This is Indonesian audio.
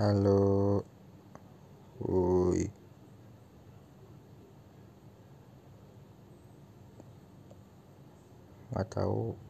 halo. Woi. Nggak tahu.